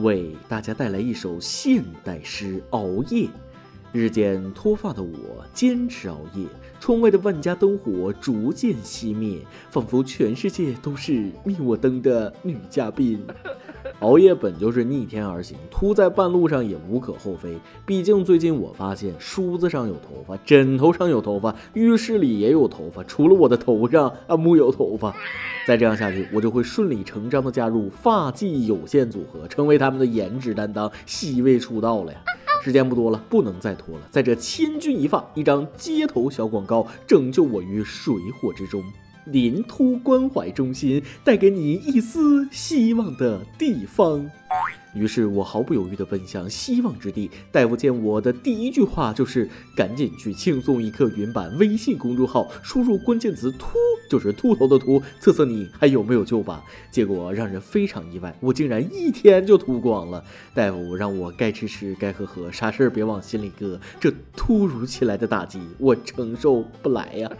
为大家带来一首现代诗《熬夜》。日渐脱发的我坚持熬夜，窗外的万家灯火逐渐熄灭，仿佛全世界都是灭我灯的女嘉宾。熬夜本就是逆天而行，秃在半路上也无可厚非。毕竟最近我发现梳子上有头发，枕头上有头发，浴室里也有头发，除了我的头上啊木有头发。再这样下去，我就会顺理成章的加入发髻有限组合，成为他们的颜值担当，C 位出道了呀！时间不多了，不能再拖了。在这千钧一发，一张街头小广告拯救我于水火之中。临秃关怀中心，带给你一丝希望的地方。于是我毫不犹豫地奔向希望之地。大夫见我的第一句话就是：“赶紧去轻松一刻云版微信公众号，输入关键词‘秃’，就是秃头的秃，测测你还有没有救吧。”结果让人非常意外，我竟然一天就秃光了。大夫让我该吃吃，该喝喝，啥事儿别往心里搁。这突如其来的打击，我承受不来呀。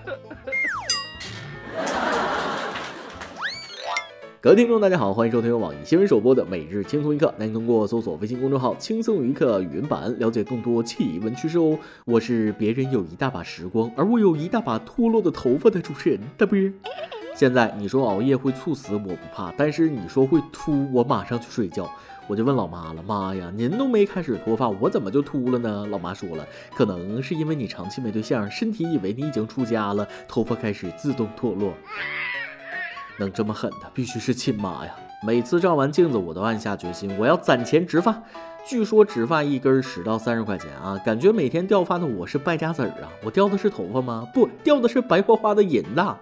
各位听众，大家好，欢迎收听由网易新闻首播的每日轻松一刻。您通过搜索微信公众号“轻松一刻”语音版了解更多奇闻趣事哦。我是别人有一大把时光，而我有一大把脱落的头发的主持人大波。现在你说熬夜会猝死，我不怕；但是你说会秃，我马上去睡觉。我就问老妈了，妈呀，您都没开始脱发，我怎么就秃了呢？老妈说了，可能是因为你长期没对象，身体以为你已经出家了，头发开始自动脱落。能这么狠的，必须是亲妈呀！每次照完镜子，我都暗下决心，我要攒钱植发。据说植发一根十到三十块钱啊，感觉每天掉发的我是败家子儿啊！我掉的是头发吗？不，掉的是白花花的银呐！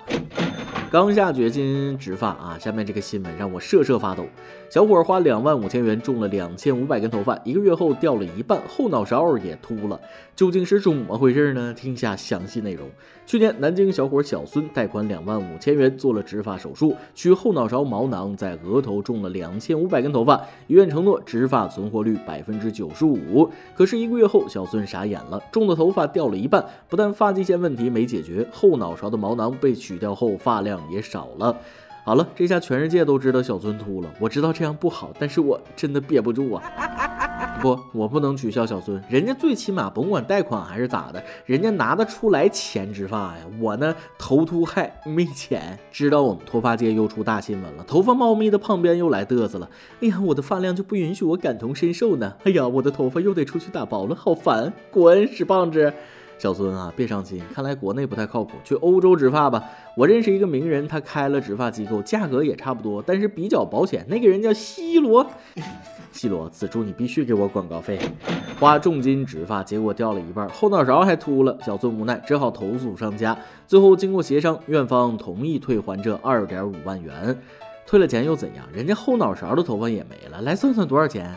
刚下决心植发啊，下面这个新闻让我瑟瑟发抖。小伙花两万五千元种了两千五百根头发，一个月后掉了一半，后脑勺也秃了，究竟是怎么回事呢？听下详细内容。去年，南京小伙小孙贷款两万五千元做了植发手术，取后脑勺毛囊，在额头种了两千五百根头发，医院承诺植发存活率百分之九十五。可是一个月后，小孙傻眼了，种的头发掉了一半，不但发际线问题没解决，后脑勺的毛囊被取掉后，发量也少了。好了，这下全世界都知道小孙秃了。我知道这样不好，但是我真的憋不住啊！不，我不能取笑小孙，人家最起码甭管贷款还是咋的，人家拿得出来钱植发呀。我呢，头秃还没钱。知道我们脱发界又出大新闻了，头发茂密的胖编又来嘚瑟了。哎呀，我的发量就不允许我感同身受呢。哎呀，我的头发又得出去打包了，好烦！滚，屎棒子！小孙啊，别伤心，看来国内不太靠谱，去欧洲植发吧。我认识一个名人，他开了植发机构，价格也差不多，但是比较保险。那个人叫西罗，西罗，此处你必须给我广告费。花重金植发，结果掉了一半，后脑勺还秃了。小孙无奈，只好投诉商家。最后经过协商，院方同意退还这二点五万元。退了钱又怎样？人家后脑勺的头发也没了。来算算多少钱？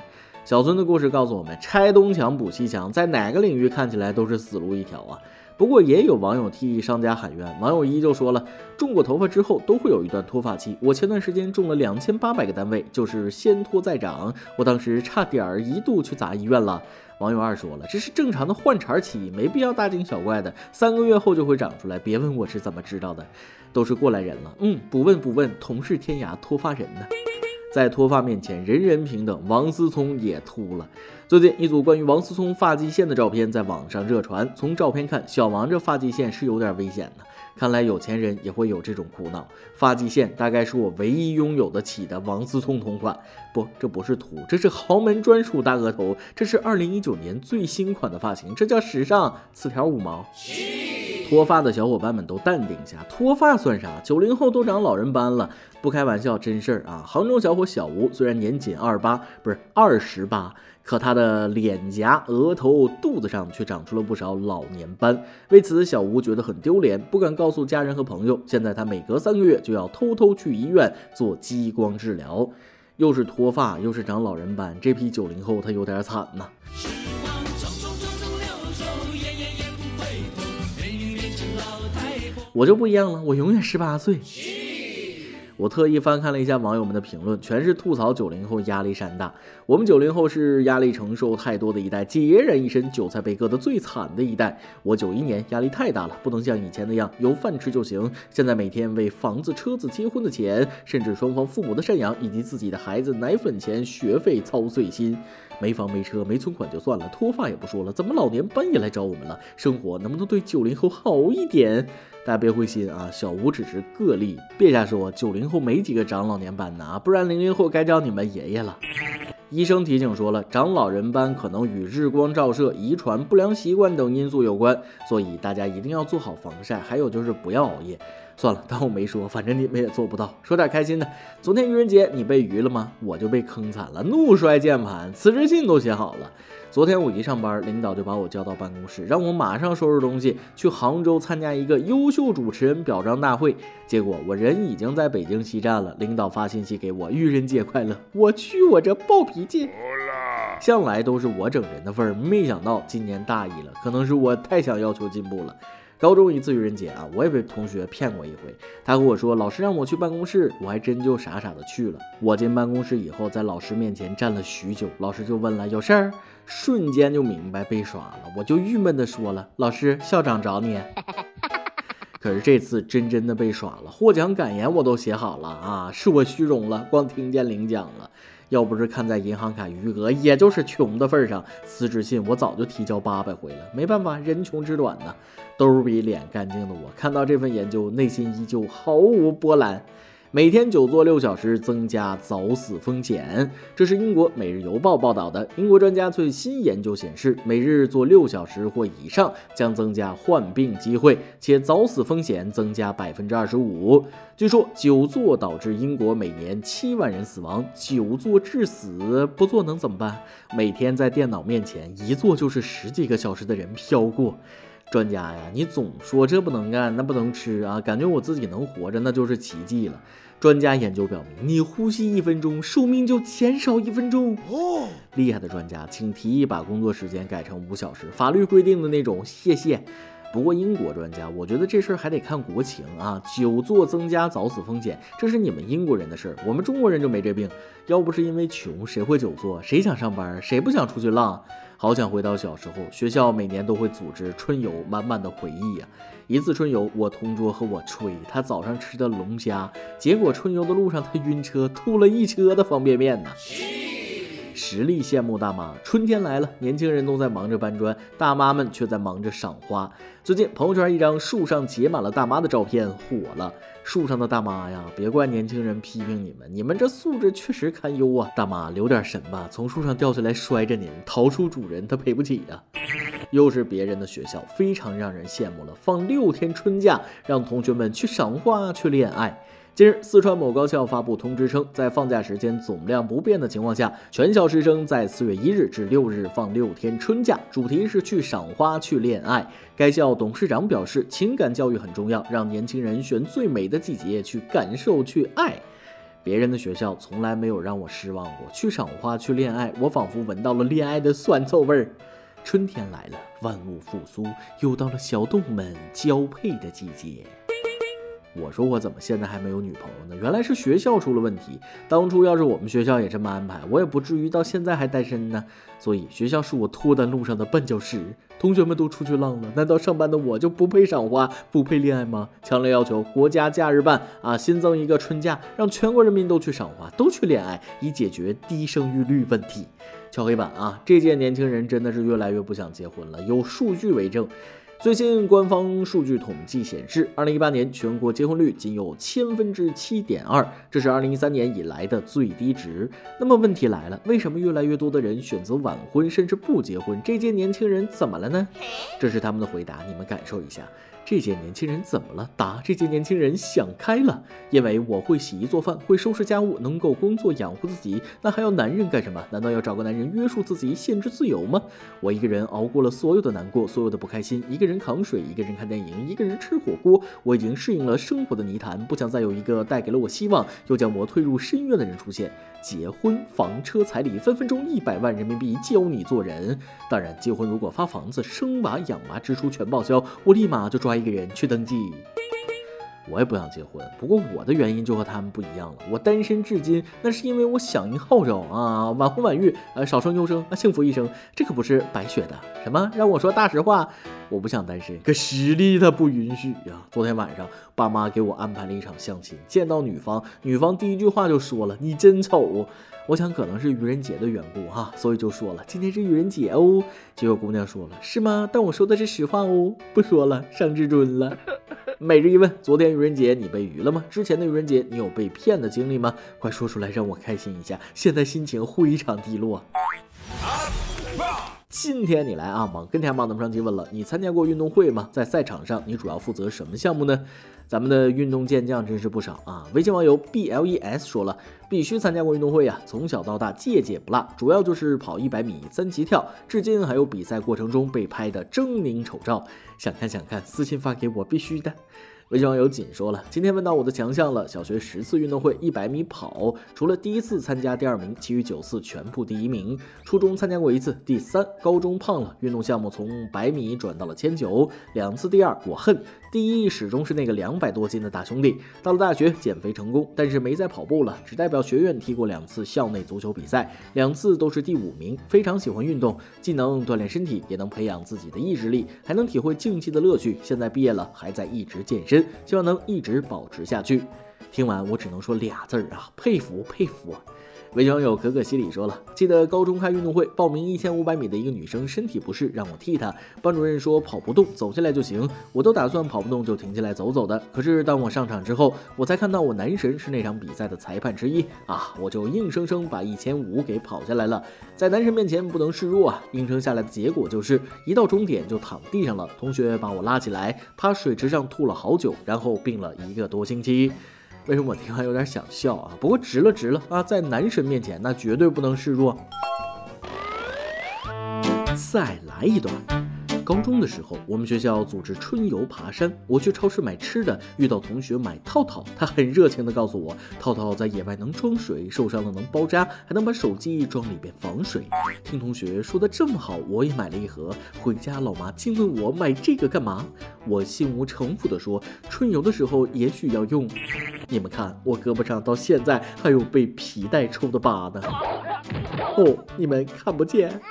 小孙的故事告诉我们：拆东墙补西墙，在哪个领域看起来都是死路一条啊！不过也有网友替商家喊冤，网友一就说了，种过头发之后都会有一段脱发期。我前段时间种了两千八百个单位，就是先脱再长，我当时差点儿一度去砸医院了。网友二说了，这是正常的换茬期，没必要大惊小怪的，三个月后就会长出来。别问我是怎么知道的，都是过来人了。嗯，不问不问，同是天涯脱发人呢。在脱发面前，人人平等。王思聪也秃了。最近，一组关于王思聪发际线的照片在网上热传。从照片看，小王这发际线是有点危险的。看来有钱人也会有这种苦恼。发际线大概是我唯一拥有得起的王思聪同款。不，这不是秃，这是豪门专属大额头。这是二零一九年最新款的发型，这叫时尚。四条五毛。脱发的小伙伴们都淡定一下，脱发算啥？九零后都长老人斑了，不开玩笑，真事儿啊！杭州小伙小吴虽然年仅二八，不是二十八，可他的脸颊、额头、肚子上却长出了不少老年斑。为此，小吴觉得很丢脸，不敢告诉家人和朋友。现在他每隔三个月就要偷偷去医院做激光治疗。又是脱发，又是长老人斑，这批九零后他有点惨呐。我就不一样了，我永远十八岁。我特意翻看了一下网友们的评论，全是吐槽九零后压力山大。我们九零后是压力承受太多的一代，孑然一身，韭菜被割得最惨的一代。我九一年压力太大了，不能像以前那样有饭吃就行。现在每天为房子、车子、结婚的钱，甚至双方父母的赡养，以及自己的孩子奶粉钱、学费操碎心。没房没车没存款就算了，脱发也不说了，怎么老年斑也来找我们了？生活能不能对九零后好一点？大家别灰心啊，小吴只是个例，别瞎说，九零后没几个长老年斑的啊，不然零零后该叫你们爷爷了。医生提醒说了，长老人斑可能与日光照射、遗传、不良习惯等因素有关，所以大家一定要做好防晒，还有就是不要熬夜。算了，当我没说，反正你们也做不到。说点开心的，昨天愚人节你被愚了吗？我就被坑惨了，怒摔键盘，辞职信都写好了。昨天我一上班，领导就把我叫到办公室，让我马上收拾东西去杭州参加一个优秀主持人表彰大会。结果我人已经在北京西站了，领导发信息给我，愚人节快乐。我去，我这暴脾气，向来都是我整人的份儿，没想到今年大意了，可能是我太想要求进步了。高中一次愚人节啊，我也被同学骗过一回。他和我说，老师让我去办公室，我还真就傻傻的去了。我进办公室以后，在老师面前站了许久，老师就问了有事儿，瞬间就明白被耍了，我就郁闷的说了，老师校长找你。可是这次真真的被耍了，获奖感言我都写好了啊，是我虚荣了，光听见领奖了。要不是看在银行卡余额，也就是穷的份上，辞职信我早就提交八百回了。没办法，人穷志短呐，兜比脸干净的我，看到这份研究，内心依旧毫无波澜。每天久坐六小时，增加早死风险。这是英国《每日邮报》报道的。英国专家最新研究显示，每日坐六小时或以上将增加患病机会，且早死风险增加百分之二十五。据说久坐导致英国每年七万人死亡。久坐致死，不坐能怎么办？每天在电脑面前一坐就是十几个小时的人飘过。专家呀，你总说这不能干，那不能吃啊，感觉我自己能活着那就是奇迹了。专家研究表明，你呼吸一分钟，寿命就减少一分钟。哦，厉害的专家，请提议把工作时间改成五小时，法律规定的那种。谢谢。不过英国专家，我觉得这事儿还得看国情啊。久坐增加早死风险，这是你们英国人的事儿，我们中国人就没这病。要不是因为穷，谁会久坐？谁想上班？谁不想出去浪？好想回到小时候，学校每年都会组织春游，满满的回忆呀。一次春游，我同桌和我吹，他早上吃的龙虾，结果春游的路上他晕车，吐了一车的方便面呢。实力羡慕大妈，春天来了，年轻人都在忙着搬砖，大妈们却在忙着赏花。最近朋友圈一张树上结满了大妈的照片火了，树上的大妈呀，别怪年轻人批评你们，你们这素质确实堪忧啊！大妈留点神吧，从树上掉下来摔着您，逃出主人他赔不起呀。又是别人的学校，非常让人羡慕了，放六天春假，让同学们去赏花去恋爱。近日，四川某高校发布通知称，在放假时间总量不变的情况下，全校师生在四月一日至六日放六天春假，主题是去赏花、去恋爱。该校董事长表示，情感教育很重要，让年轻人选最美的季节去感受、去爱。别人的学校从来没有让我失望过，去赏花、去恋爱，我仿佛闻到了恋爱的酸臭味儿。春天来了，万物复苏，又到了小动物们交配的季节。我说我怎么现在还没有女朋友呢？原来是学校出了问题。当初要是我们学校也这么安排，我也不至于到现在还单身呢。所以学校是我脱单路上的绊脚石。同学们都出去浪了，难道上班的我就不配赏花、不配恋爱吗？强烈要求国家假日办啊，新增一个春假，让全国人民都去赏花、都去恋爱，以解决低生育率问题。敲黑板啊！这届年轻人真的是越来越不想结婚了，有数据为证。最新官方数据统计显示，二零一八年全国结婚率仅有千分之七点二，这是二零一三年以来的最低值。那么问题来了，为什么越来越多的人选择晚婚，甚至不结婚？这届年轻人怎么了呢？这是他们的回答，你们感受一下。这届年轻人怎么了？答：这届年轻人想开了，因为我会洗衣做饭，会收拾家务，能够工作养活自己，那还要男人干什么？难道要找个男人约束自己，限制自由吗？我一个人熬过了所有的难过，所有的不开心，一个人扛水，一个人看电影，一个人吃火锅，我已经适应了生活的泥潭，不想再有一个带给了我希望，又将我推入深渊的人出现。结婚房车彩礼分分钟一百万人民币教你做人。当然，结婚如果发房子、生娃养娃支出全报销，我立马就抓一个人去登记。我也不想结婚，不过我的原因就和他们不一样了。我单身至今，那是因为我响应号召啊，晚婚晚育，呃，少生优生，幸福一生，这可不是白学的。什么？让我说大实话？我不想单身，可实力它不允许呀。昨天晚上，爸妈给我安排了一场相亲，见到女方，女方第一句话就说了：“你真丑。”我想可能是愚人节的缘故哈，所以就说了：“今天是愚人节哦。”结果姑娘说了：“是吗？但我说的是实话哦，不说了，上至尊了。”每日一问：昨天愚人节你被愚了吗？之前的愚人节你有被骗的经历吗？快说出来让我开心一下。现在心情非常低落。今天你来啊，网跟天网的上提问了，你参加过运动会吗？在赛场上你主要负责什么项目呢？咱们的运动健将真是不少啊。微信网友 B L E S 说了，必须参加过运动会呀，从小到大届届不落，主要就是跑一百米三级跳，至今还有比赛过程中被拍的狰狞丑照，想看想看，私信发给我，必须的。微信网友锦说了，今天问到我的强项了。小学十次运动会，一百米跑，除了第一次参加第二名，其余九次全部第一名。初中参加过一次，第三。高中胖了，运动项目从百米转到了千九，两次第二，我恨。第一始终是那个两百多斤的大兄弟。到了大学减肥成功，但是没再跑步了，只代表学院踢过两次校内足球比赛，两次都是第五名。非常喜欢运动，既能锻炼身体，也能培养自己的意志力，还能体会竞技的乐趣。现在毕业了，还在一直健身，希望能一直保持下去。听完我只能说俩字儿啊，佩服佩服。微网友可可西里说了，记得高中开运动会，报名一千五百米的一个女生身体不适，让我替她。班主任说跑不动，走下来就行。我都打算跑不动就停下来走走的。可是当我上场之后，我才看到我男神是那场比赛的裁判之一啊！我就硬生生把一千五给跑下来了。在男神面前不能示弱啊！硬撑下来的结果就是一到终点就躺地上了。同学把我拉起来，趴水池上吐了好久，然后病了一个多星期。为什么我听完有点想笑啊？不过值了值了啊，在男神面前那绝对不能示弱。再来一段。高中的时候，我们学校组织春游爬山，我去超市买吃的，遇到同学买套套，他很热情的告诉我，套套在野外能装水，受伤了能包扎，还能把手机装里边防水。听同学说的这么好，我也买了一盒。回家老妈惊问我买这个干嘛？我心无城府的说，春游的时候也许要用。你们看，我胳膊上到现在还有被皮带抽的疤呢。哦，你们看不见。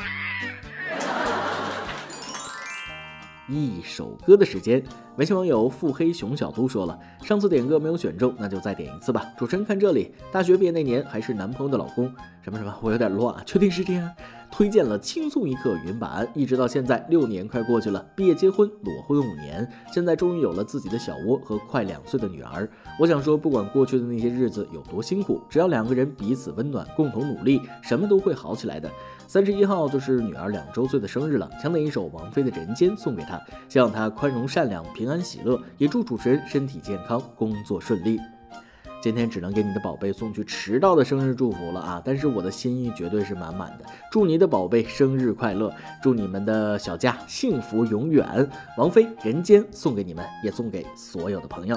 一首歌的时间，微信网友腹黑熊小都说了，上次点歌没有选中，那就再点一次吧。主持人看这里，大学毕业那年还是男朋友的老公，什么什么，我有点乱啊，确定是这样？推荐了轻松一刻原版，一直到现在六年快过去了，毕业结婚裸婚五年，现在终于有了自己的小窝和快两岁的女儿。我想说，不管过去的那些日子有多辛苦，只要两个人彼此温暖，共同努力，什么都会好起来的。三十一号就是女儿两周岁的生日了，想点一首王菲的《人间》送给她，希望她宽容善良、平安喜乐，也祝主持人身体健康、工作顺利。今天只能给你的宝贝送去迟到的生日祝福了啊！但是我的心意绝对是满满的，祝你的宝贝生日快乐，祝你们的小家幸福永远。王菲《人间》送给你们，也送给所有的朋友。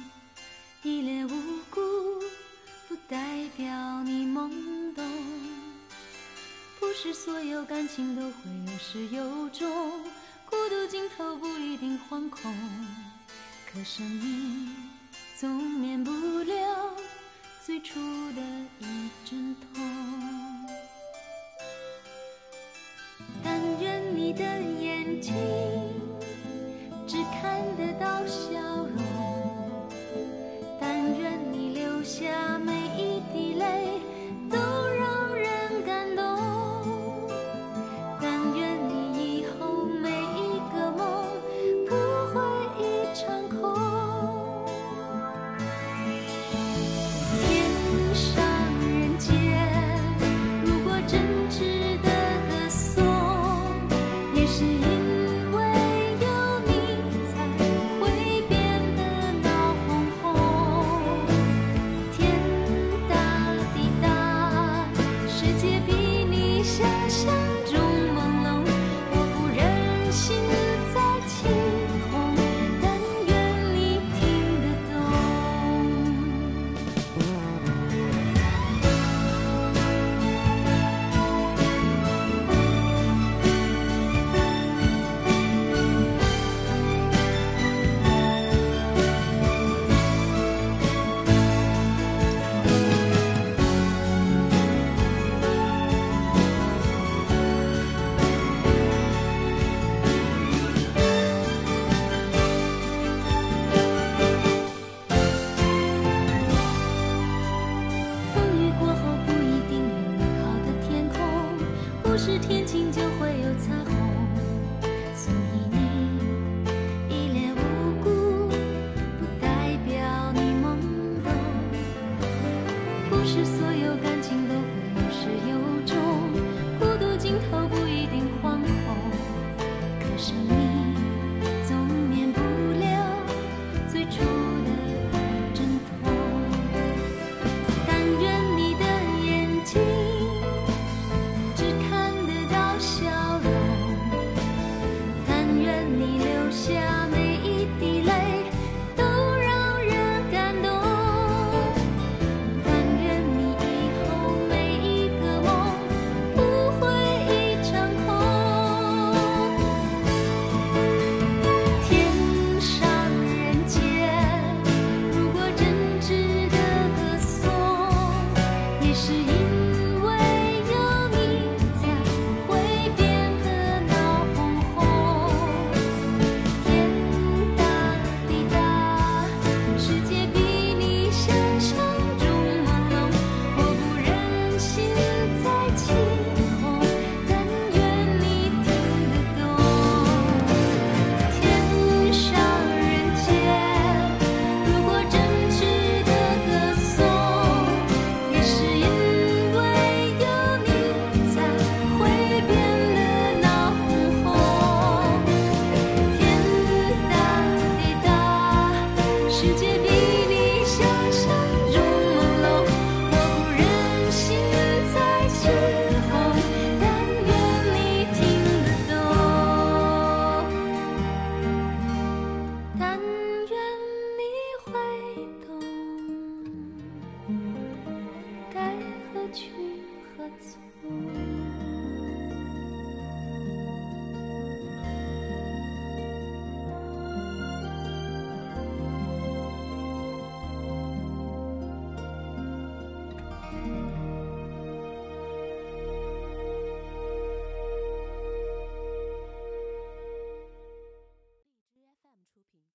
一脸无辜，不代表你懵懂。不是所有感情都会有始有终，孤独尽头不一定惶恐。可生命总免不了最初的一阵痛。